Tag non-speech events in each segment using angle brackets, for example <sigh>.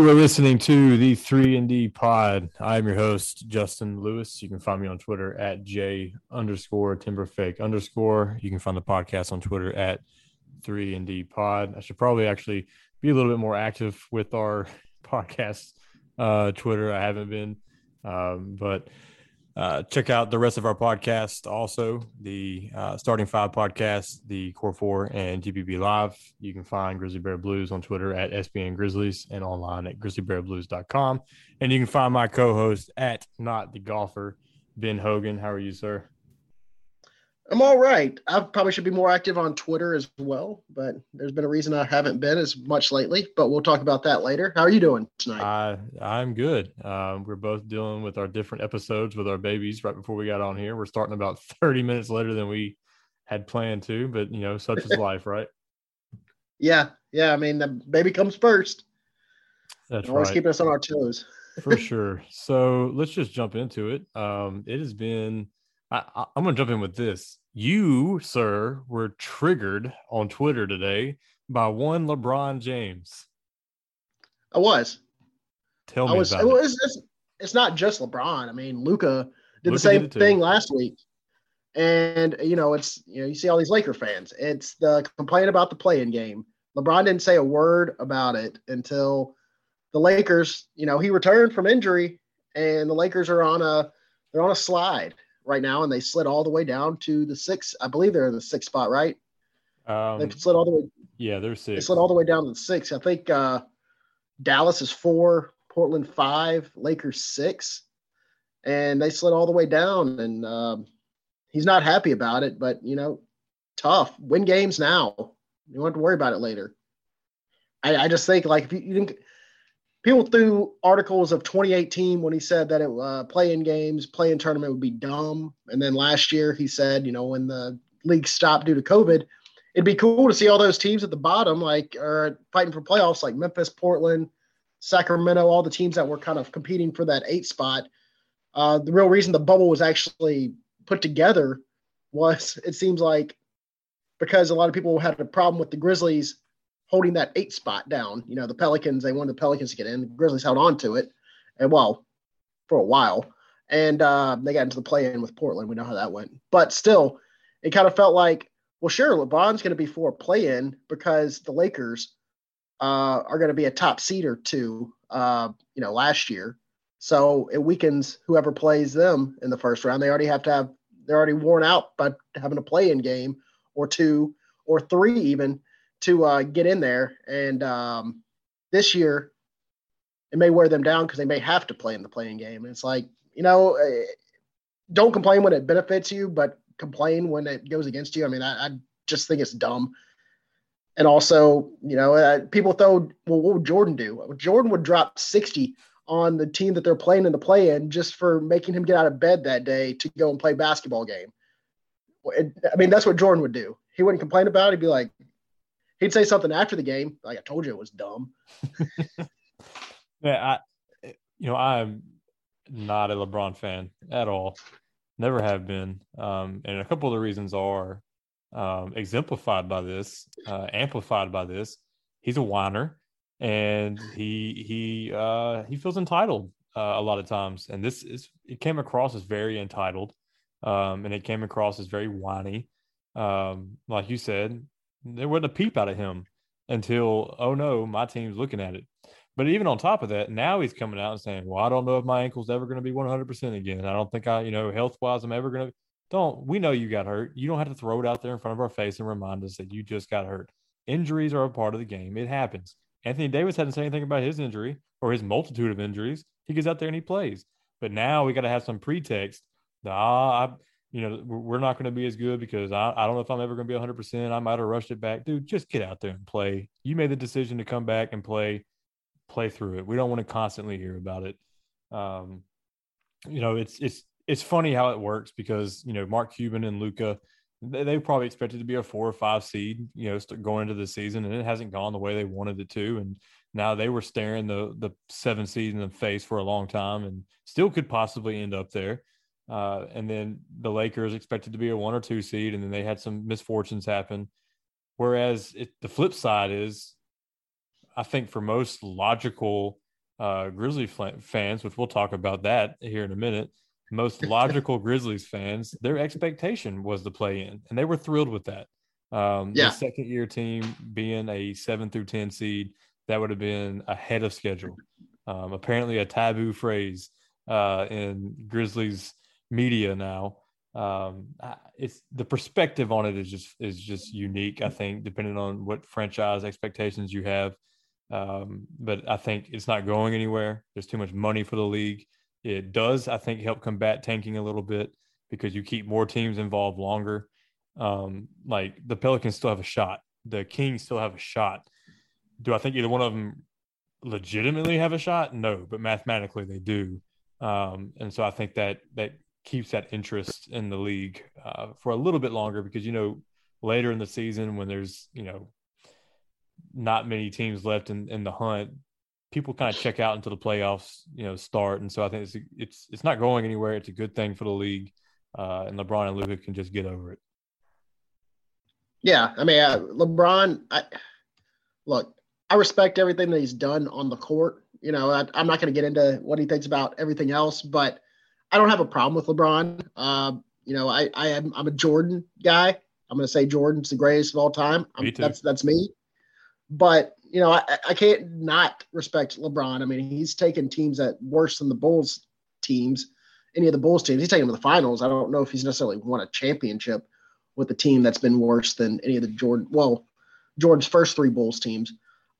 You are listening to the 3 and D pod. I'm your host, Justin Lewis. You can find me on Twitter at J underscore Timberfake underscore. You can find the podcast on Twitter at 3 and D pod. I should probably actually be a little bit more active with our <laughs> podcast uh, Twitter. I haven't been, um, but uh, check out the rest of our podcast also the uh, starting five podcast the core four and gbb live. You can find grizzly bear blues on twitter at sbn grizzlies and online at grizzlybearblues.com and you can find my co-host at not the golfer ben hogan. How are you sir I'm all right. I probably should be more active on Twitter as well, but there's been a reason I haven't been as much lately. But we'll talk about that later. How are you doing tonight? I I'm good. Um, we're both dealing with our different episodes with our babies right before we got on here. We're starting about <laughs> 30 minutes later than we had planned to, but you know, such is <laughs> life, right? Yeah, yeah. I mean, the baby comes first. That's Always right. keeping us on our toes. for <laughs> sure. So let's just jump into it. Um, it has been. I, I, I'm going to jump in with this. You, sir, were triggered on Twitter today by one LeBron James. I was. Tell I me was. about Well, it. it's, it's, it's not just LeBron. I mean, Luka did Luka the same did thing last week, and you know, it's you know, you see all these Laker fans. It's the complaint about the play-in game. LeBron didn't say a word about it until the Lakers. You know, he returned from injury, and the Lakers are on a they're on a slide right now, and they slid all the way down to the six. I believe they're in the sixth spot, right? Um, They slid all the way. yeah, they're six. They slid all the way down to the six. I think uh, Dallas is four, Portland five, Lakers six, and they slid all the way down. And um, he's not happy about it, but you know, tough. Win games now. You don't have to worry about it later. I, I just think like if you, you didn't. People threw articles of 2018 when he said that it uh, play-in games, play-in tournament would be dumb, and then last year he said, you know, when the league stopped due to COVID, it'd be cool to see all those teams at the bottom, like are fighting for playoffs, like Memphis, Portland, Sacramento, all the teams that were kind of competing for that eight spot. Uh, the real reason the bubble was actually put together was it seems like because a lot of people had a problem with the Grizzlies holding that eight spot down. You know, the Pelicans, they wanted the Pelicans to get in. The Grizzlies held on to it, and well, for a while. And uh, they got into the play in with Portland. We know how that went. But still, it kind of felt like, well, sure, LeBron's going to be for a play in because the Lakers uh, are going to be a top seed or two, uh, you know, last year. So it weakens whoever plays them in the first round. They already have to have, they're already worn out by having a play in game or two or three even to uh, get in there. And um, this year, it may wear them down because they may have to play in the playing game. And it's like, you know, eh, don't complain when it benefits you, but complain when it goes against you. I mean, I, I just think it's dumb. And also, you know, uh, people throw, well, what would Jordan do? Jordan would drop 60 on the team that they're playing in the play in just for making him get out of bed that day to go and play basketball game. I mean, that's what Jordan would do. He wouldn't complain about it. He'd be like, he'd say something after the game, like I told you it was dumb. <laughs> Yeah, I, you know, I'm not a LeBron fan at all. Never have been. Um, and a couple of the reasons are um, exemplified by this, uh, amplified by this. He's a whiner, and he he uh, he feels entitled uh, a lot of times. And this is it came across as very entitled, um, and it came across as very whiny. Um, like you said, there wasn't a peep out of him until oh no, my team's looking at it. But even on top of that, now he's coming out and saying, "Well, I don't know if my ankle's ever going to be 100% again. I don't think I, you know, health wise, I'm ever going to." Don't we know you got hurt? You don't have to throw it out there in front of our face and remind us that you just got hurt. Injuries are a part of the game. It happens. Anthony Davis hadn't said anything about his injury or his multitude of injuries. He gets out there and he plays. But now we got to have some pretext. that, Ah, I, you know, we're not going to be as good because I, I don't know if I'm ever going to be 100%. I might have rushed it back. Dude, just get out there and play. You made the decision to come back and play play through it. We don't want to constantly hear about it. Um, you know, it's it's it's funny how it works because you know Mark Cuban and Luka, they, they probably expected to be a four or five seed, you know, going into the season, and it hasn't gone the way they wanted it to. And now they were staring the the seven seed in the face for a long time, and still could possibly end up there. Uh, and then the Lakers expected to be a one or two seed, and then they had some misfortunes happen. Whereas it, the flip side is, I think for most logical uh, Grizzlies fans, which we'll talk about that here in a minute, most <laughs> logical Grizzlies fans, their expectation was to play in, and they were thrilled with that. Um, yeah. The second year team being a seven through 10 seed, that would have been ahead of schedule. Um, apparently, a taboo phrase uh, in Grizzlies media now. Um, it's the perspective on it is just is just unique. I think depending on what franchise expectations you have. Um, but I think it's not going anywhere. There's too much money for the league. It does, I think, help combat tanking a little bit because you keep more teams involved longer. Um, like the Pelicans still have a shot. The Kings still have a shot. Do I think either one of them legitimately have a shot? No, but mathematically they do. Um, and so I think that that keeps that interest in the league uh, for a little bit longer because you know later in the season when there's you know not many teams left in, in the hunt, people kind of check out until the playoffs you know start. And so I think it's it's it's not going anywhere. It's a good thing for the league, uh, and LeBron and Luka can just get over it. Yeah, I mean, uh, LeBron. I look. I respect everything that he's done on the court. You know, I, am not going to get into what he thinks about everything else, but I don't have a problem with LeBron. Uh, you know, I, I am I'm a Jordan guy. I'm going to say Jordan's the greatest of all time. Me too. That's that's me. But you know, I, I can't not respect LeBron. I mean, he's taken teams that worse than the Bulls teams, any of the Bulls teams. He's taken them to the finals. I don't know if he's necessarily won a championship with a team that's been worse than any of the Jordan. Well, Jordan's first three Bulls teams.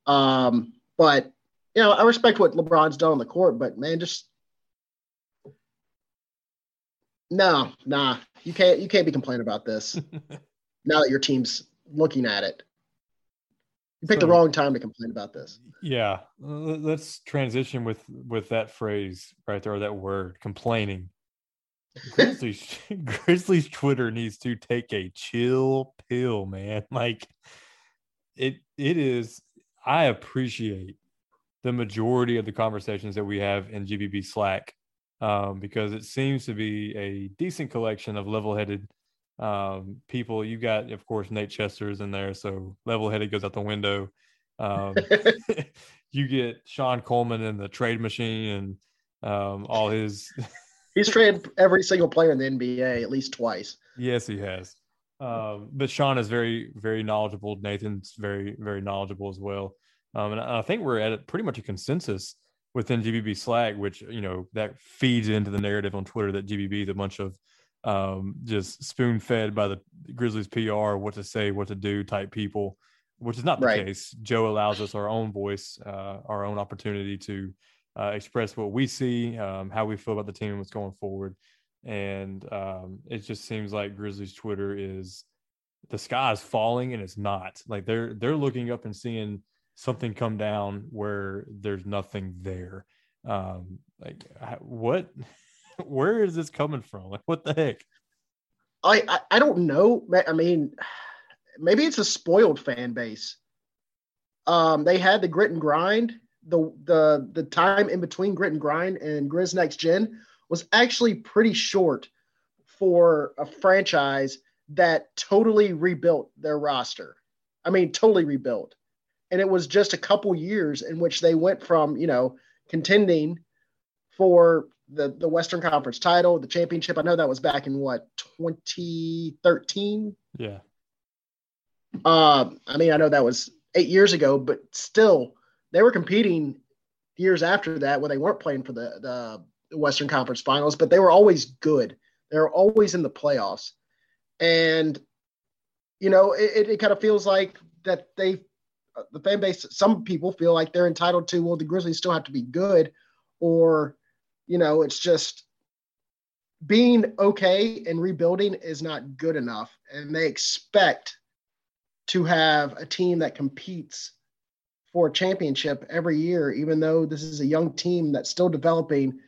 Um, but you know, I respect what LeBron's done on the court, but man, just no, nah, you can't you can't be complaining about this <laughs> now that your team's looking at it. You picked so, the wrong time to complain about this. Yeah, let's transition with with that phrase right there, that word, complaining. <laughs> Grizzlies, Grizzlies Twitter needs to take a chill pill, man. <laughs> Like it, it is. I appreciate the majority of the conversations that we have in GBB Slack um, because it seems to be a decent collection of level-headed um, people. You got, of course, Nate Chester's in there, so level-headed goes out the window. Um, <laughs> <laughs> you get Sean Coleman in the trade machine and um, all his. <laughs> He's traded every single player in the NBA at least twice. Yes, he has. Um, but Sean is very, very knowledgeable. Nathan's very, very knowledgeable as well. Um, and I think we're at pretty much a consensus within GBB Slack, which you know that feeds into the narrative on Twitter that GBB is a bunch of um, just spoon fed by the Grizzlies PR, what to say, what to do type people, which is not the right. case. Joe allows us our own voice, uh, our own opportunity to uh, express what we see, um, how we feel about the team, and what's going forward, and um, it just seems like Grizzlies Twitter is the sky is falling and it's not like they're they're looking up and seeing something come down where there's nothing there. Um, like what? <laughs> Where is this coming from? Like what the heck? I, I I don't know. I mean, maybe it's a spoiled fan base. Um, they had the grit and grind. The the the time in between grit and grind and Grizz Next Gen was actually pretty short for a franchise that totally rebuilt their roster. I mean, totally rebuilt and it was just a couple years in which they went from you know contending for the the Western Conference title, the championship. I know that was back in what 2013. Yeah. Um, I mean, I know that was eight years ago, but still, they were competing years after that when they weren't playing for the the Western Conference Finals, but they were always good. They were always in the playoffs, and you know, it, it kind of feels like that they the fan base, some people feel like they're entitled to, well, the Grizzlies still have to be good, or, you know, it's just being okay and rebuilding is not good enough. And they expect to have a team that competes for a championship every year, even though this is a young team that's still developing.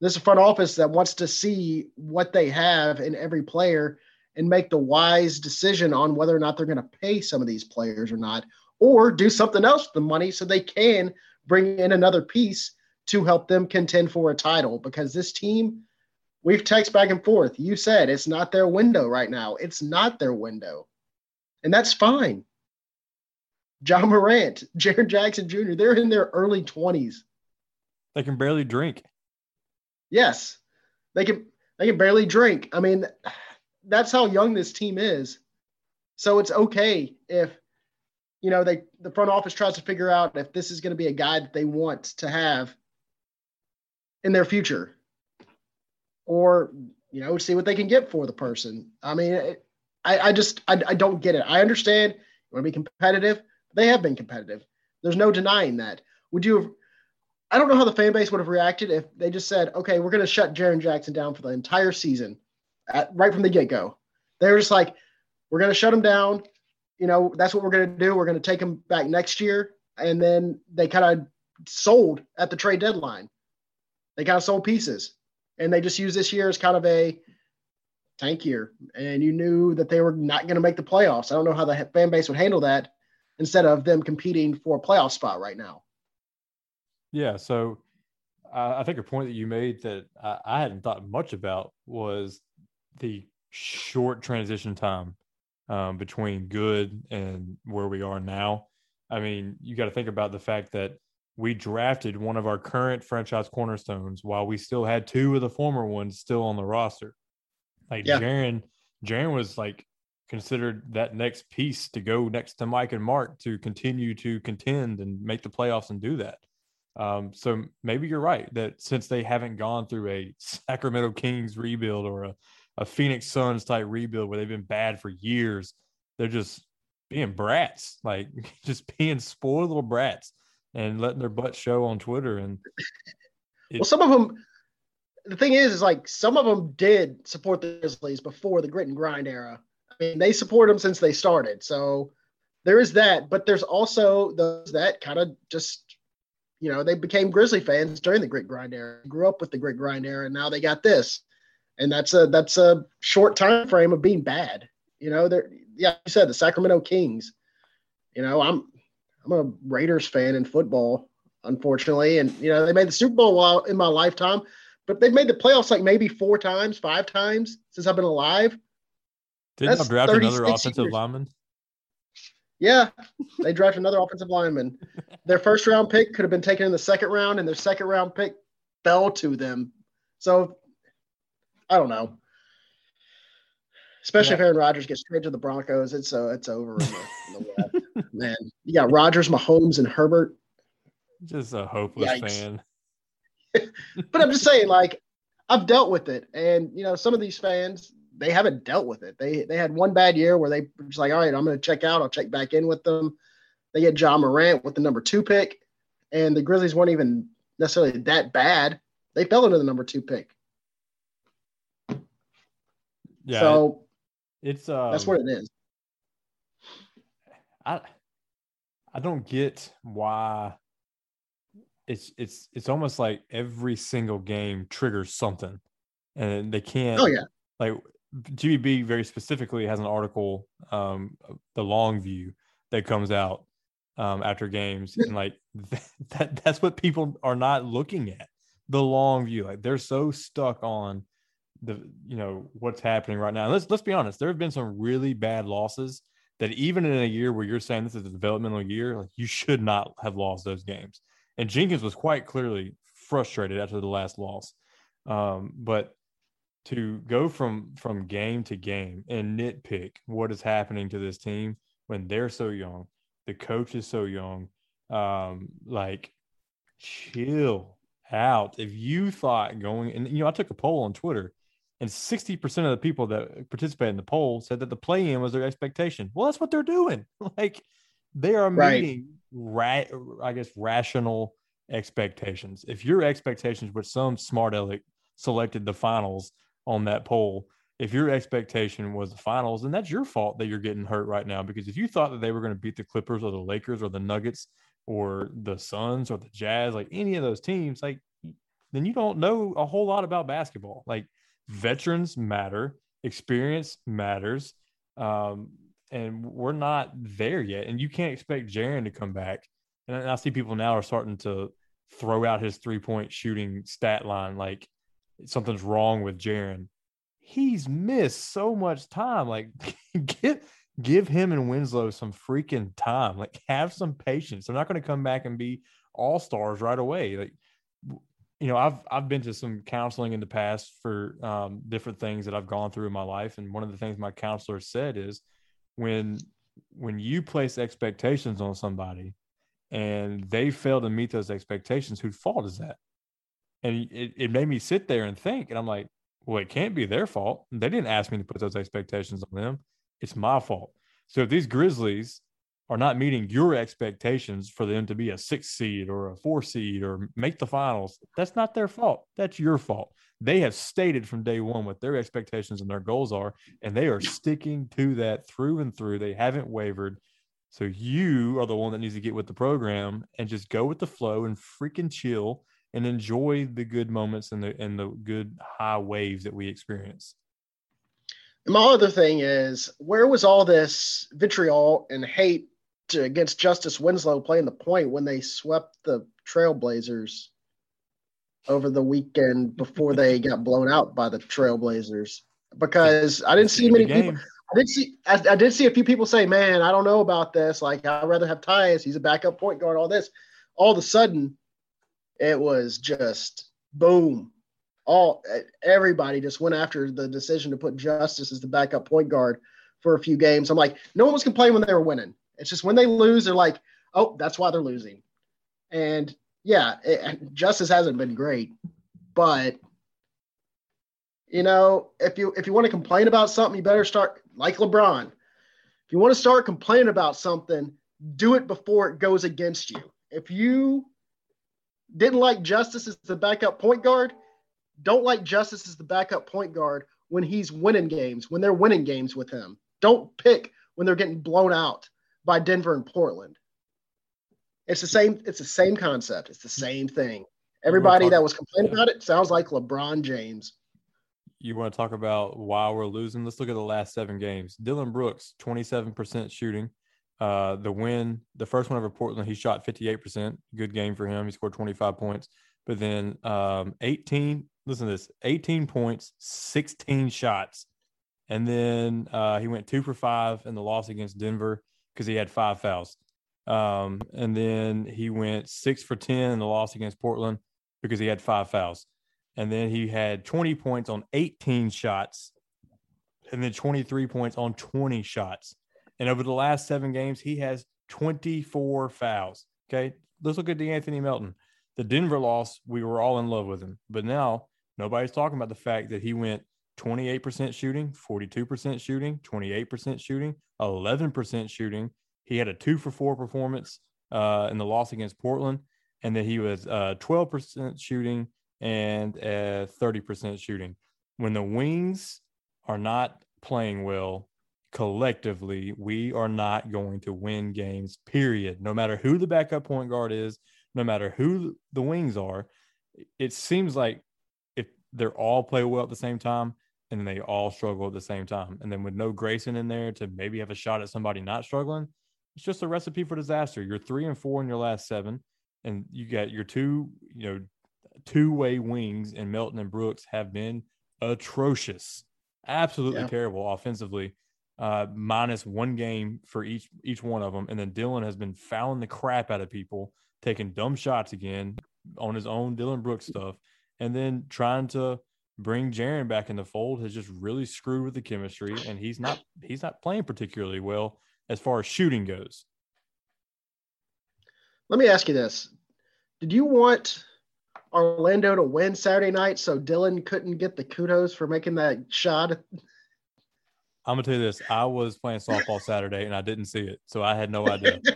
This is a front office that wants to see what they have in every player and make the wise decision on whether or not they're going to pay some of these players or not, or do something else with the money so they can bring in another piece to help them contend for a title because this team we've texted back and forth you said it's not their window right now it's not their window and that's fine Ja Morant <laughs> Jaren Jackson Jr. they're in their early 20s They can barely drink. Yes, they can. They can barely drink. I mean, <sighs> that's how young this team is. So it's okay if you know they the front office tries to figure out if this is going to be a guy that they want to have in their future, or you know see what they can get for the person. I mean, I, I just I, I don't get it. I understand you want to be competitive. They have been competitive. There's no denying that. Would you have? I don't know how the fan base would have reacted if they just said, "Okay, we're going to shut Jaren Jackson down for the entire season," at, right from the get go. They were just like, "We're going to shut him down. You know, that's what we're going to do. We're going to take him back next year." And then they kind of sold at the trade deadline. They kind of sold pieces, and they just used this year as kind of a tank year. And you knew that they were not going to make the playoffs. I don't know how the fan base would handle that instead of them competing for a playoff spot right now. Yeah. So uh, I think a point that you made that I, I hadn't thought much about was the short transition time um, between good and where we are now. I mean, you got to think about the fact that we drafted one of our current franchise cornerstones while we still had two of the former ones still on the roster. Like yeah. Jaren, Jaren was like considered that next piece to go next to Mike and Mark to continue to contend and make the playoffs and do that. Um, so maybe you're right that since they haven't gone through a <laughs> Sacramento Kings rebuild or a, a Phoenix Suns type rebuild where they've been bad for years, they're just being brats, like <laughs> just being spoiled little brats and letting their butt show on Twitter. And it, well, some of them, the thing is, is like some of them did support the Grizzlies before the grit and grind era. I mean, they support them since they started. So there is that, but there's also those that kind of just you know, they became Grizzly fans during the Grit Grind era, grew up with the Grit Grind era, and now they got this. And that's a that's a short time frame of being bad. You know, they're yeah, you said the Sacramento Kings. You know, I'm I'm a Raiders fan in football, unfortunately, and you know they made the Super Bowl in my lifetime, but they've made the playoffs like maybe four times, five times since I've been alive. Didn't I draft another offensive years. lineman? Yeah, they drafted another offensive lineman. <laughs> Their first round pick could have been taken in the second round, and their second round pick fell to them. So I don't know. Especially yeah. if Aaron Rodgers gets straight to the Broncos, it's uh, it's over. In the, in the <laughs> Man, you got Rodgers, Mahomes, and Herbert. Just a hopeless Yikes. fan. <laughs> but I'm just saying, like, I've dealt with it, and you know, some of these fans they haven't dealt with it. They they had one bad year where they were just like, all right, I'm going to check out. I'll check back in with them. They get Ja Morant with the number two pick, and the Grizzlies weren't even necessarily that bad. They fell into the number two pick. Yeah. So it's um, that's what it is. I I don't get why it's it's it's almost like every single game triggers something and they can't oh yeah like GBB very specifically has an article, um, the long view that comes out um, after games, and like <laughs> that, that, that's what people are not looking at. The long view, like they're so stuck on the you know what's happening right now. And let's let's be honest, there have been some really bad losses that even in a year where you're saying this is a developmental year, like you should not have lost those games. And Jenkins was quite clearly frustrated after the last loss. Um, but to go from from game to game and nitpick what is happening to this team when they're so young, the coach is so young. Um, like, chill out. If you thought going, and you know, I took a poll on Twitter, and sixty percent of the people that participated in the poll said that the play-in was their expectation. Well, that's what they're doing. <laughs> Like, they are meeting right, I guess, rational expectations. If your expectations, which some smart aleck selected the finals on that poll. If your expectation was the finals, then that's your fault that you're getting hurt right now. Because if you thought that they were going to beat the Clippers or the Lakers or the Nuggets or the Suns or the Jazz, like any of those teams, like then you don't know a whole lot about basketball. Like veterans matter, experience matters. Um, and we're not there yet. And you can't expect Jaren to come back. And I see people now are starting to throw out his three point shooting stat line like something's wrong with Jaren. He's missed so much time. Like <laughs> give give him and Winslow some freaking time. Like have some patience. They're not going to come back and be all stars right away. Like you know, I've I've been to some counseling in the past for um, different things that I've gone through in my life, and one of the things my counselor said is when when you place expectations on somebody and they fail to meet those expectations, whose fault is that? And it, it made me sit there and think, and I'm like, well, it can't be their fault. They didn't ask me to put those expectations on them. It's my fault. So if these Grizzlies are not meeting your expectations for them to be a six seed or a four seed or make the finals, that's not their fault. That's your fault. They have stated from day one what their expectations and their goals are, and they are sticking to that through and through. They haven't wavered. So you are the one that needs to get with the program and just go with the flow and freaking chill and enjoy the good moments and the and the good high waves that we experience. My other thing is, where was all this vitriol and hate against Justice Winslow playing the point when they swept the Trailblazers over the weekend before they got blown out by the Trailblazers? Because I didn't see many people. I did see I, I, did see a few people say, "Man, I don't know about this. Like, I'd rather have Tyus. He's a backup point guard. All this." All of a sudden, it was just boom. All everybody just went after the decision to put Justice as the backup point guard for a few games. I'm like, no one was complaining when they were winning. It's just when they lose, they're like, oh, that's why they're losing. And yeah, it, Justice hasn't been great, but you know, if you if you want to complain about something, you better start like LeBron. If you want to start complaining about something, do it before it goes against you. If you didn't like Justice as the backup point guard, don't like Justice as the backup point guard when he's winning games, when they're winning games with him. Don't pick when they're getting blown out by Denver and Portland. It's the same. It's the same concept. It's the same thing. Everybody that was complaining about it sounds like LeBron James. You want to talk about why we're losing? Let's look at the last seven games. Dillon Brooks, twenty-seven percent shooting. Uh, the win, the first one over Portland, he shot fifty-eight percent. Good game for him. He scored twenty-five points. But then um, eighteen. Listen to this: eighteen points, sixteen shots, and then uh, he went two for five in the loss against Denver because he had five fouls. Um, and then he went six for 10 in the loss against Portland because he had five fouls. And then he had 20 points on 18 shots and then 23 points on 20 shots. And over the last seven games, he has 24 fouls. Okay. Let's look at De'Anthony Melton. The Denver loss, we were all in love with him. But now nobody's talking about the fact that he went 28% shooting, 42% shooting, 28% shooting, 11% shooting. He had a two for four performance uh, in the loss against Portland, and then he was uh, 12% shooting and uh, 30% shooting. When the Wings are not playing well collectively, we are not going to win games, period. No matter who the backup point guard is, no matter who the Wings are, it seems like if they're all play well at the same time, and they all struggle at the same time. And then with no Grayson in there to maybe have a shot at somebody not struggling, it's just a recipe for disaster. You're three and four in your last seven, and you got your two, you know, two way wings and Melton and Brooks have been atrocious, absolutely yeah. terrible offensively. Uh, minus one game for each each one of them, and then Dillon has been fouling the crap out of people, taking dumb shots again on his own Dillon Brooks stuff, and then trying to bring Jaren back in the fold has just really screwed with the chemistry, and he's not he's not playing particularly well as far as shooting goes. Let me ask you this: Did you want Orlando to win Saturday night so Dillon couldn't get the kudos for making that shot? I'm gonna tell you this: I was playing softball Saturday and I didn't see it, so I had no idea. <laughs>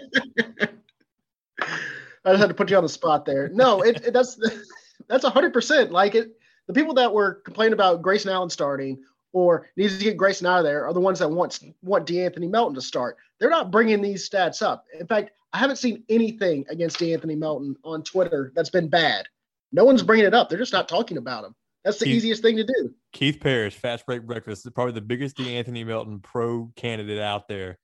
I just had to put you on the spot there. No, it, it that's <laughs> that's hundred percent like it the people that were complaining about Grayson Allen starting or needs to get Grayson out of there are the ones that want want De'Anthony Melton to start. They're not bringing these stats up. In fact, I haven't seen anything against De'Anthony Melton on Twitter that's been bad. No one's bringing it up. They're just not talking about him. That's the Keith, easiest thing to do. Keith Parrish, Fast Break Breakfast, is probably the biggest De'Anthony Melton pro candidate out there,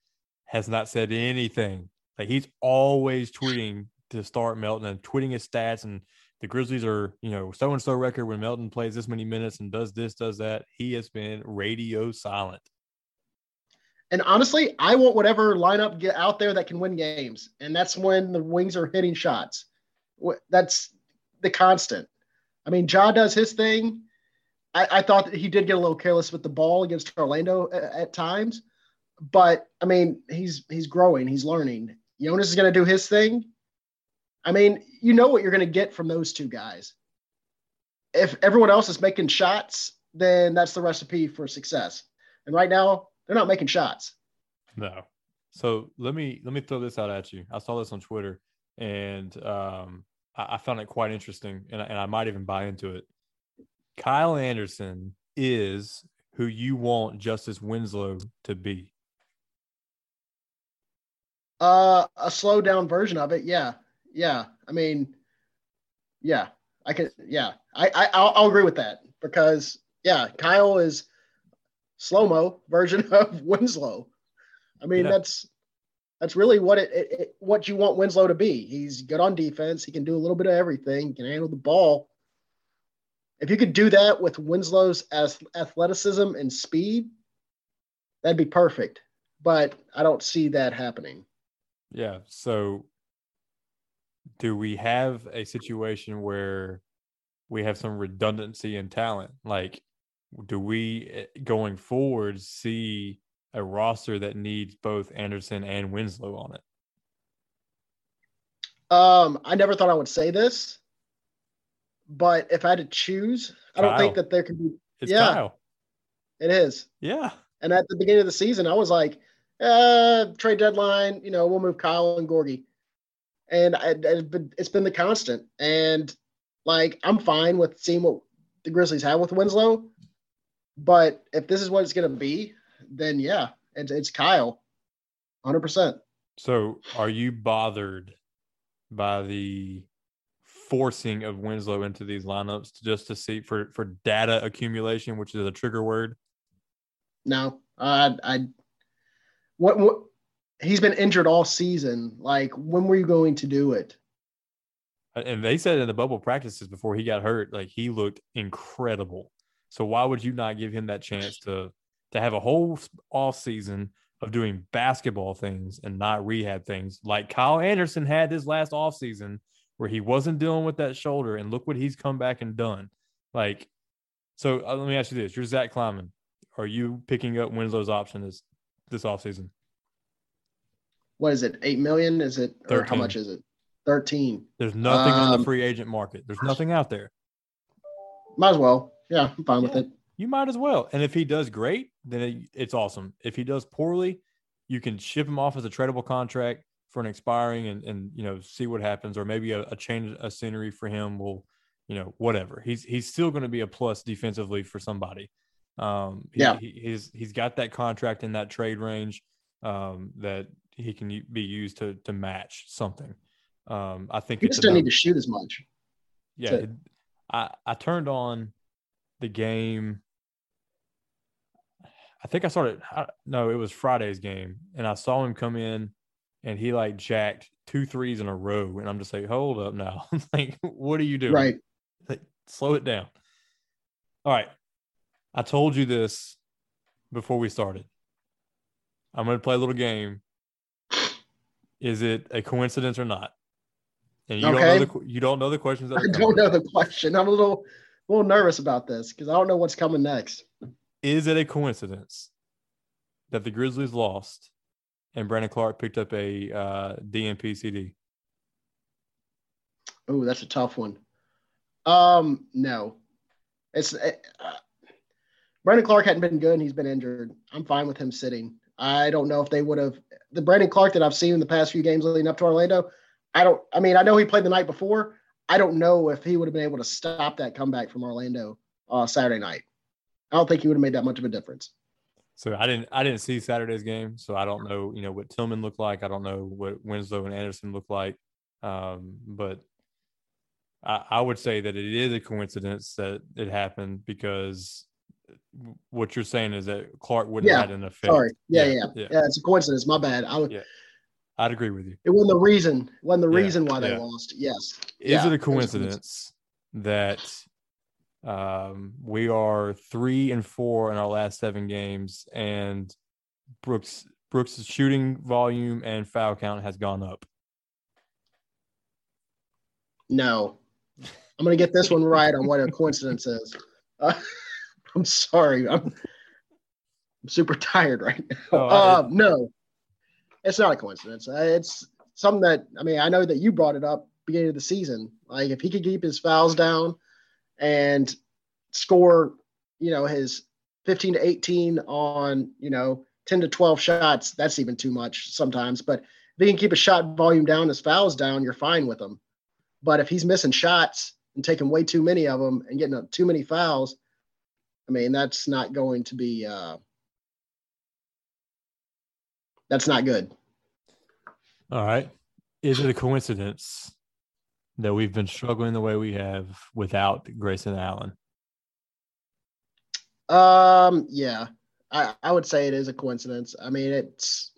has not said anything. Like he's always tweeting to start Melton and tweeting his stats and the Grizzlies are, you know, so and so record when Melton plays this many minutes and does this, does that. He has been radio silent. And honestly, I want whatever lineup get out there that can win games, and that's when the Wings are hitting shots. That's the constant. I mean, Ja does his thing. I, I thought that he did get a little careless with the ball against Orlando at, at times, but I mean, he's he's growing, he's learning. Jonas is going to do his thing. I mean, you know what you're going to get from those two guys. If everyone else is making shots, then that's the recipe for success. And right now, they're not making shots. No. So let me let me throw this out at you. I saw this on Twitter, and um, I, I found it quite interesting, and, and I might even buy into it. Kyle Anderson is who you want Justice Winslow to be. Uh, a slow down version of it. Yeah, yeah. I mean, yeah, I can. Yeah, I, I I'll, I'll agree with that because yeah, Kyle is slow mo version <laughs> of Winslow. I mean, yeah. that's that's really what it, it, it, what you want Winslow to be. He's good on defense. He can do a little bit of everything. He can handle the ball. If you could do that with Winslow's as athleticism and speed, that'd be perfect. But I don't see that happening. Yeah. So, do we have a situation where we have some redundancy in talent? Like, do we eh, going forward see a roster that needs both Anderson and Winslow on it? Um, I never thought I would say this, but if I had to choose, I don't think that there could be. It's yeah, Kyle. it is. Yeah. And at the beginning of the season, I was like, uh, trade deadline, you know, we'll move Kyle and Gorgui. And I, it's been the constant. And like, I'm fine with seeing what the Grizzlies have with Winslow. But if this is what it's going to be, then yeah, it's, it's Kyle, 100%. So are you bothered by the forcing of Winslow into these lineups just to see for, for data accumulation, which is a trigger word? No, I, I, what, what, he's been injured all season. Like, when were you going to do it? And they said in the bubble practices before he got hurt, like he looked incredible. So why would you not give him that chance to to have a whole off season of doing basketball things and not rehab things like Kyle Anderson had this last off season where he wasn't dealing with that shoulder and look what he's come back and done. Like, so uh, let me ask you this: You're Zach Kleiman. Are you picking up Winslow's option this this off season? What is it? Eight million? Is it? 13. Or how much is it? Thirteen. There's nothing um, on the um, free agent market. There's nothing out there. Might as well. Yeah, I'm fine yeah. with it. You might as well. And if he does great, then it, it's awesome. If he does poorly, you can ship him off as a tradable contract for an expiring and, and you know see what happens or maybe a, a change of scenery for him will you know whatever he's he's still going to be a plus defensively for somebody um he, yeah he, he's he's got that contract in that trade range um that he can be used to to match something um i think he just doesn't need to shoot as much yeah it, i i turned on the game I think I started. No, it was Friday's game, and I saw him come in, and he like jacked two threes in a row, and I'm just like, hold up now, <laughs> like, what are you doing? Right. Like, slow it down. All right, I told you this before we started. I'm going to play a little game. Is it a coincidence or not? And you okay. don't know the you don't know the questions. I don't know the question. I'm a little a little nervous about this because I don't know what's coming next. Is it a coincidence that the Grizzlies lost and Brandon Clarke picked up a uh, DNP CD? Oh, that's a tough one. Um, no, it's uh, Brandon Clarke hadn't been good. and He's been injured. I'm fine with him sitting. I don't know if they would have the Brandon Clarke that I've seen in the past few games leading up to Orlando. I don't. I mean, I know he played the night before. I don't know if he would have been able to stop that comeback from Orlando uh, Saturday night. I don't think he would have made that much of a difference. So I didn't I didn't see Saturday's game, so I don't know you know what Tillman looked like. I don't know what Winslow and Anderson looked like, um, but I, I would say that it is a coincidence that it happened because what you're saying is that Clarke wouldn't yeah, have had an effect. Sorry, yeah, yeah, yeah, yeah, yeah. It's a coincidence. My bad. I would. Yeah. I'd agree with you. It wasn't the reason. wasn't the reason why they lost. Yes. Is it a coincidence that um, we are three and four in our last seven games, and Brooks Brooks' shooting volume and foul count has gone up. No, I'm gonna get this one right on what a coincidence is. Uh, <laughs> <laughs> I'm sorry. I'm, I'm super tired right now. Oh, uh, no, it's not a coincidence. Uh, it's something that I mean. I know that you brought it up beginning of the season. Like if he could keep his fouls down and score, you know, his 15 to 18 on, you know, 10 to 12 shots, that's even too much sometimes. But if he can keep a shot volume down, his fouls down, you're fine with him. But if he's missing shots and taking way too many of them and getting up too many fouls, I mean, that's not going to be, uh, that's not good. All right. Is it a coincidence that we've been struggling the way we have without Grayson Allen? Um, yeah, I, I would say it is a coincidence. I mean, it's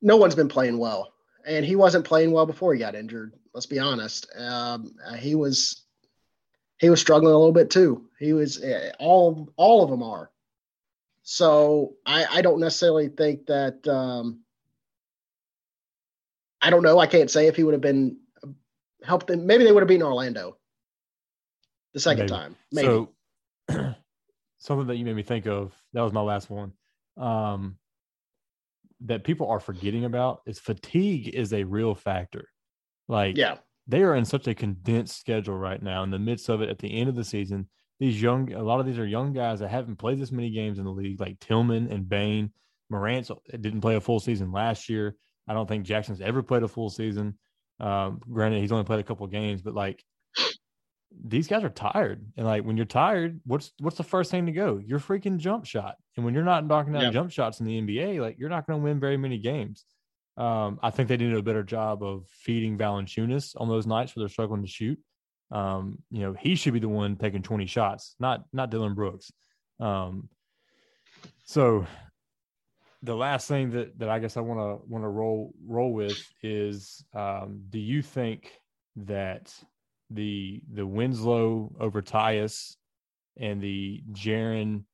no one's been playing well, and he wasn't playing well before he got injured. Let's be honest. Um, he was he was struggling a little bit too. He was eh, all all of them are. So I, I don't necessarily think that um, I don't know. I can't say if he would have been helped them. Maybe they would have beaten Orlando the second maybe. time. Maybe. So <clears throat> something that you made me think of. That was my last one. Um, that people are forgetting about is fatigue is a real factor. Like, yeah, they are in such a condensed schedule right now in the midst of it at the end of the season. These young, a lot of these are young guys that haven't played this many games in the league, like Tillman and Bane. Morant didn't play a full season last year. I don't think Jackson's ever played a full season. Um, granted, he's only played a couple games, but like these guys are tired. And like when you're tired, what's what's the first thing to go? Your freaking jump shot. And when you're not knocking out jump shots in the NBA, like you're not going to win very many games. Um, I think they did a better job of feeding Valanciunas on those nights where they're struggling to shoot. Um, you know, he should be the one taking 20 shots, not not Dillon Brooks. Um, so the last thing that that I guess I want to want to roll roll with is um, do you think that the the Winslow over Tyus and the Jaren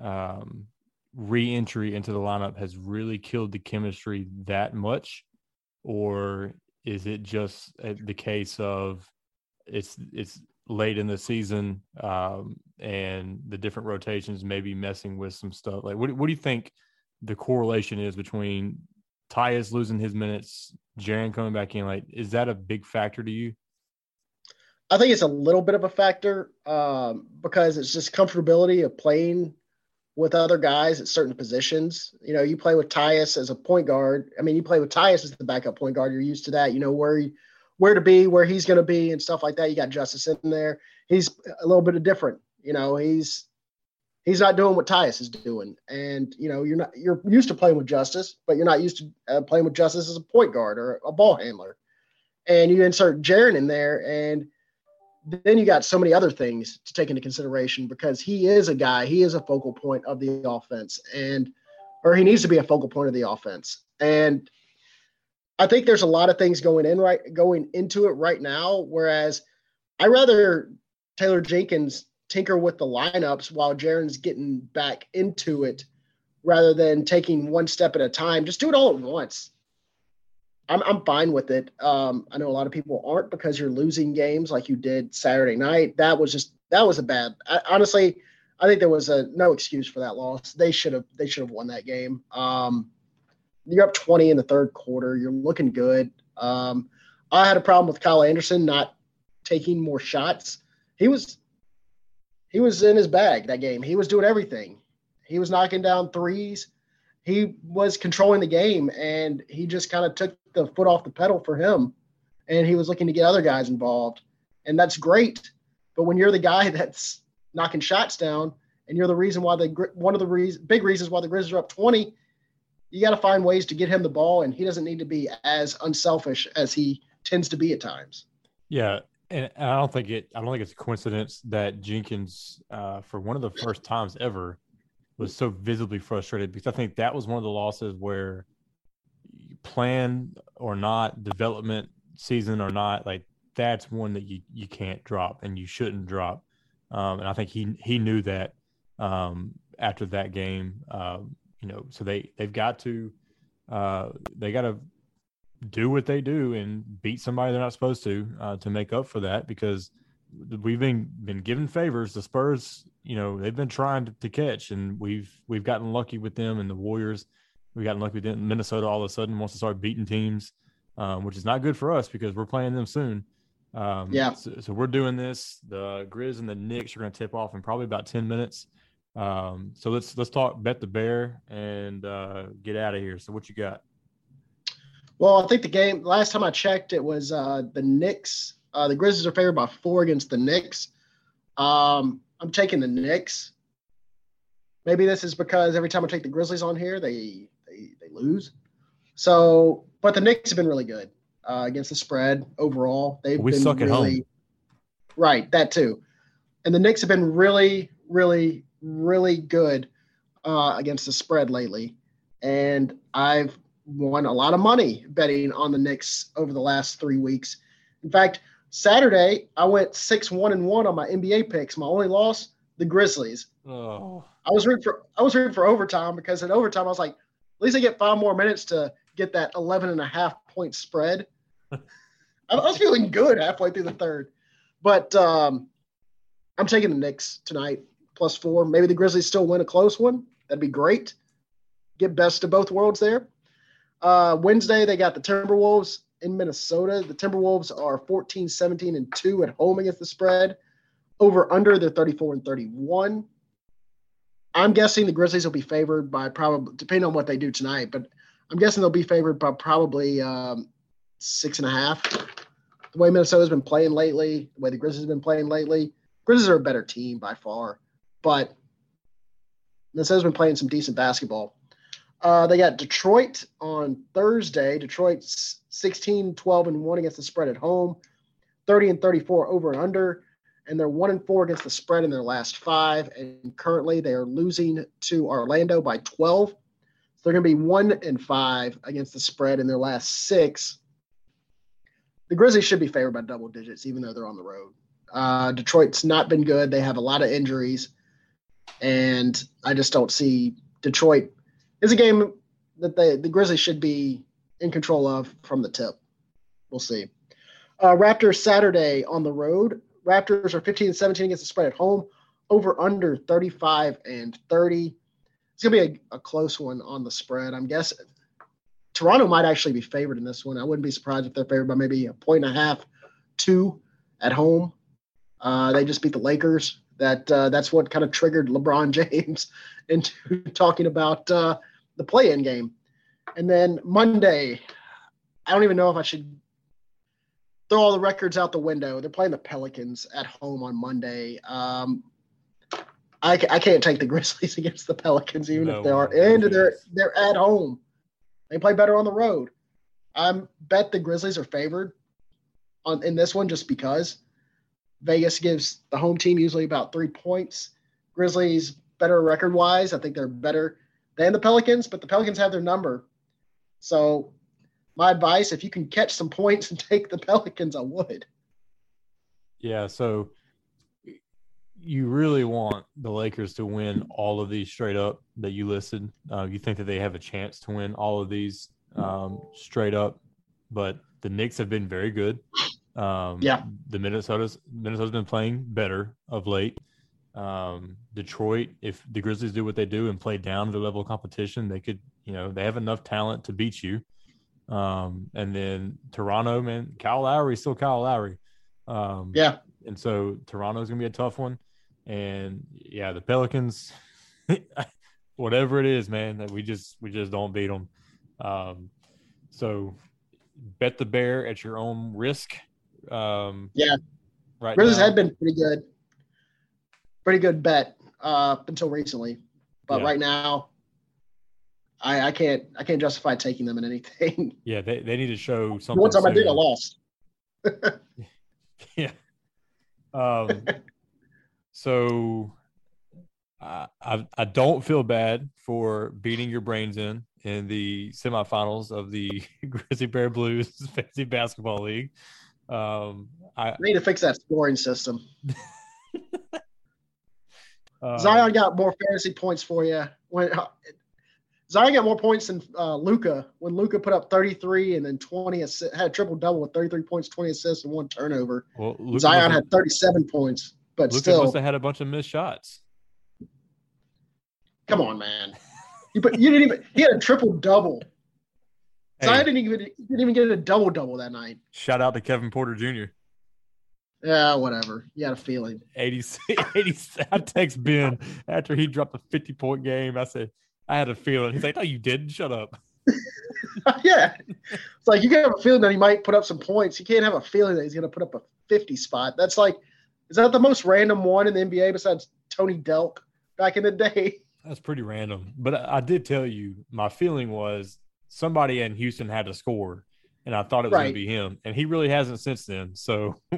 um, re-entry into the lineup has really killed the chemistry that much, or is it just the case of it's it's late in the season um, and the different rotations maybe messing with some stuff? Like, what what do you think? the correlation is between Tyus losing his minutes, Jaren coming back in. Like, is that a big factor to you? I think it's a little bit of a factor um, because it's just comfortability of playing with other guys at certain positions. You know, you play with Tyus as a point guard. I mean, you play with Tyus as the backup point guard. You're used to that. You know where he, where to be, where he's going to be, and stuff like that. You got Justice in there. He's a little bit of different. You know, he's he's not doing what Tyus is doing. And you know, you're not you're used to playing with Justice, but you're not used to uh, playing with Justice as a point guard or a ball handler. And you insert Jaren in there, and then you got so many other things to take into consideration because he is a guy, he is a focal point of the offense, and or he needs to be a focal point of the offense. And I think there's a lot of things going in right going into it right now. Whereas I rather Taylor Jenkins tinker with the lineups while Jaren's getting back into it rather than taking one step at a time. Just do it all at once. I'm, I'm fine with it. Um, I know a lot of people aren't because you're losing games like you did Saturday night. That was just that was a bad. I, honestly, I think there was a no excuse for that loss. They should have they should have won that game. Um, you're up 20 in the third quarter. You're looking good. Um, I had a problem with Kyle Anderson not taking more shots. He was he was in his bag that game. He was doing everything. He was knocking down threes. He was controlling the game, and he just kind of took the foot off the pedal for him. And he was looking to get other guys involved, and that's great. But when you're the guy <laughs> that's knocking shots down, and you're the reason why the one of the reasons, big reasons why the Grizzlies are up 20, you got to find ways to get him the ball, and he doesn't need to be as unselfish as he tends to be at times. Yeah, and I don't think it. I don't think it's a coincidence that Jenkins, uh, for one of the first times ever, was so visibly frustrated because I think that was one of the losses where, plan or not, development season or not, like that's one that you you can't drop and you shouldn't drop. Um, and I think he he knew that um, after that game. Uh, you know, so they they've got to uh, they got to do what they do and beat somebody they're not supposed to uh, to make up for that because we've been been given favors. The Spurs, you know, they've been trying to, to catch, and we've we've gotten lucky with them. And the Warriors, we gotten lucky them. Minnesota all of a sudden wants to start beating teams, um, which is not good for us because we're playing them soon. Um, yeah. So, so, we're doing this. The Grizz and the Knicks are going to tip off in probably about ten minutes. Um, so let's let's talk bet the bear and uh, get out of here. So what you got? Well, I think the game last time I checked, it was uh, the Knicks. Uh, the Grizzlies are favored by four against the Knicks. Um, I'm taking the Knicks. Maybe this is because every time I take the Grizzlies on here, they they, they lose. So, but the Knicks have been really good uh, against the spread overall. They've we been suck really. Right, that too. And the Knicks have been really, really, really good uh, against the spread lately. And I've won a lot of money betting on the Knicks over the last three weeks. In fact, Saturday I went six one and one on my NBA picks. My only loss, the Grizzlies. Oh. I was rooting for I was rooting for overtime because in overtime I was like, least I get five more minutes to get that 11 and a half point spread. <laughs> I was feeling good halfway through the third, but um, I'm taking the Knicks tonight plus four. Maybe the Grizzlies still win a close one. That'd be great. Get best of both worlds there. Uh, Wednesday, they got the Timberwolves in Minnesota. The Timberwolves are 14, 17, and 2 at home against the spread. Over under, they're 34 and 31. I'm guessing the Grizzlies will be favored by probably, depending on what they do tonight, but I'm guessing they'll be favored by probably um, six and a half. The way Minnesota's been playing lately, the way the Grizzlies have been playing lately, Grizzlies are a better team by far, but Minnesota's been playing some decent basketball. Uh, they got Detroit on Thursday. Detroit's 16, 12, and 1 against the spread at home, 30 and 34 over and under. And they're 1 and 4 against the spread in their last five. And currently they are losing to Orlando by 12. So they're going to be 1 and 5 against the spread in their last six. The Grizzlies should be favored by double digits, even though they're on the road. Uh, Detroit's not been good. They have a lot of injuries. And I just don't see Detroit it's a game that the the Grizzlies should be in control of from the tip. We'll see. Uh, Raptors Saturday on the road. Raptors are 15 and 17 against the spread at home. Over under 35 and 30. It's gonna be a, a close one on the spread. I'm guessing Toronto might actually be favored in this one. I wouldn't be surprised if they're favored by maybe a point and a half, two at home. Uh, they just beat the Lakers. That uh, that's what kind of triggered LeBron <laughs> James into talking about uh, the play-in game. And then Monday, I don't even know if I should throw all the records out the window. They're playing the Pelicans at home on Monday. Um, I, I can't take the <laughs> Grizzlies against the Pelicans, even no, if they are, and they're they're at home. They play better on the road. I bet the Grizzlies are favored on in this one just because Vegas gives the home team usually about three points. Grizzlies better record wise. I think they're better than the Pelicans, but the Pelicans have their number. So, my advice if you can catch some points and <laughs> take the Pelicans, I would. Yeah. So, you really want the Lakers to win all of these straight up that you listed. Uh, you think that they have a chance to win all of these um, straight up, but the Knicks have been very good. Um, yeah, the Minnesota's Minnesota's been playing better of late. Um, Detroit, if the Grizzlies do what they do and play down to the level of competition, they could, you know, they have enough talent to beat you. Um, and then Toronto, man, Kyle Lowry is still Kyle Lowry. Um, yeah. And so Toronto's going to be a tough one. And yeah, the Pelicans, <laughs> whatever it is, man, that we just, we just don't beat them. Um, so bet the bear at your own risk. Um, yeah. Right. Grizzlies had been pretty good pretty good bet uh, until recently, but yeah. right now, I, I can't I can't justify taking them in anything. <laughs> Yeah, they, they need to show something. One time soon. I did, I lost. <laughs> yeah. Um. so, I, I I don't feel bad for beating your brains in in the semifinals of the <laughs> Grizzly Bear Blues Fantasy Basketball League. Um, I need to fix that scoring system. Uh, Zion got more fantasy points for you. When Zion got more points than uh, Luka when Luka put up 33 and then 20 assists, had a triple double with 33 points, 20 assists, and one turnover. Well, Luka Zion had 37 points, but Luka still, must have had a bunch of missed shots. come on, man. You, but you didn't even. He had a triple double. Hey, Zion didn't even didn't even get a double double that night. shout out to Kevin Porter Jr. Yeah, whatever. You had a feeling. 86, <laughs> 86 I text Ben after he dropped a 50 point game. I said, I had a feeling. He's like, No, you didn't. Shut up. <laughs> yeah, it's like you can have a feeling that he might put up some points. You can't have a feeling that he's going to put up a 50 spot. That's like, is that the most random one in the NBA besides Tony Delk back in the day? <laughs> That's pretty random. But I, I did tell you, my feeling was somebody in Houston had to score, and I thought it was going to be him. And he really hasn't since then. So, <laughs>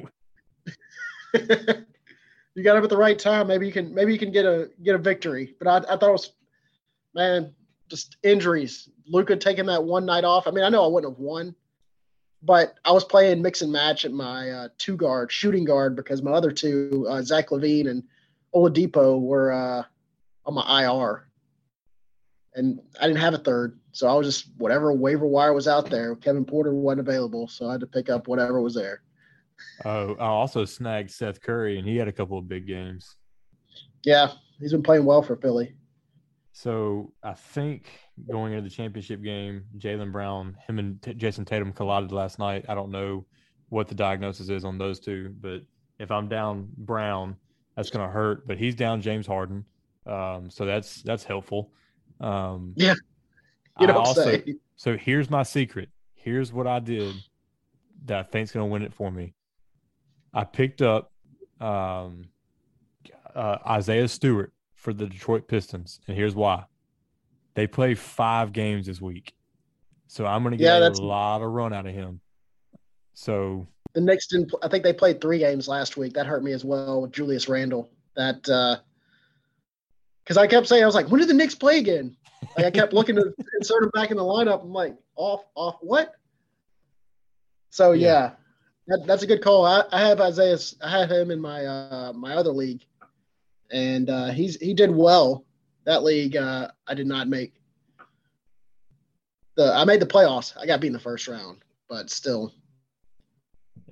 you got him at the right time. Maybe you can maybe you can get a get a victory. But I, I thought it was man, just injuries. Luka taking that one night off. I mean, I know I wouldn't have won, but I was playing mix and match at my uh, two guard, shooting guard, because my other two, uh, Zach LaVine and Oladipo, were uh, on my IR, and I didn't have a third, so I was just whatever waiver wire was out there. Kevin Porter wasn't available, so I had to pick up whatever was there. uh, I also snagged Seth Curry, and he had a couple of big games. Yeah, he's been playing well for Philly. So I think going into the championship game, Jaylen Brown, him and T- Jayson Tatum collided last night. I don't know what the diagnosis is on those two, but if I'm down Brown, that's going to hurt. But he's down James Harden, um, so that's that's helpful. Um, Yeah, You I don't also- say. So here's my secret. Here's what I did that I think's going to win it for me. I picked up um, uh, Isaiah Stewart for the Detroit Pistons, and here's why. They play five games this week, so I'm going to Yeah, get that's- a lot of run out of him. So The Knicks didn't. I think they played three games last week. That hurt me as well with Julius Randle. That because I kept saying I was like, when did the Knicks play again? Like I kept looking to <laughs> insert him back in the lineup. I'm like, off, off, what? So Yeah. yeah, that, that's a good call. I, I have Isaiah. I have him in my uh, my other league, and uh, he's he did well. That league uh, I did not make. The I made the playoffs. I got beat in the first round, but still,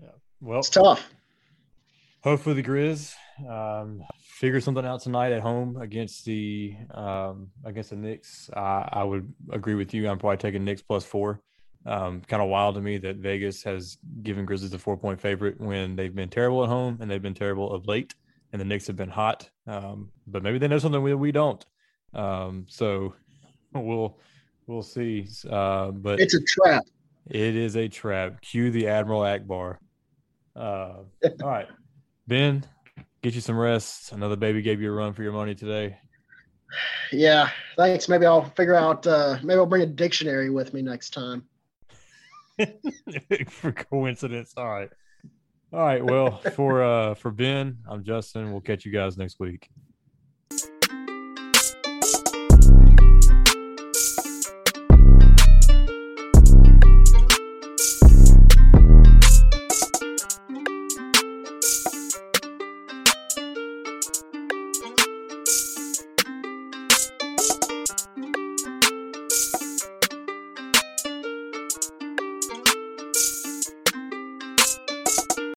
yeah. well, it's tough. hopefully the Grizz um, figure something out tonight at home against the um, against the Knicks. I, I would agree with you. I'm probably taking Knicks plus four. Um, kind of wild to me that Vegas has given Grizzlies a four point favorite when they've been terrible at home and they've been terrible of late, and the Knicks have been hot. Um, but maybe they know something we, we don't. Um, so <laughs> we'll we'll see. Uh, but It's a trap. it is a trap. Cue the Admiral Ackbar. Uh, all right, Ben, get you some rest. Another baby gave you a run for your money today. Yeah, thanks. Maybe I'll figure out. Uh, maybe I'll bring a dictionary with me next time. <laughs> for coincidence. All right. All right. Well, for uh for Ben, I'm Justin. We'll catch you guys next week.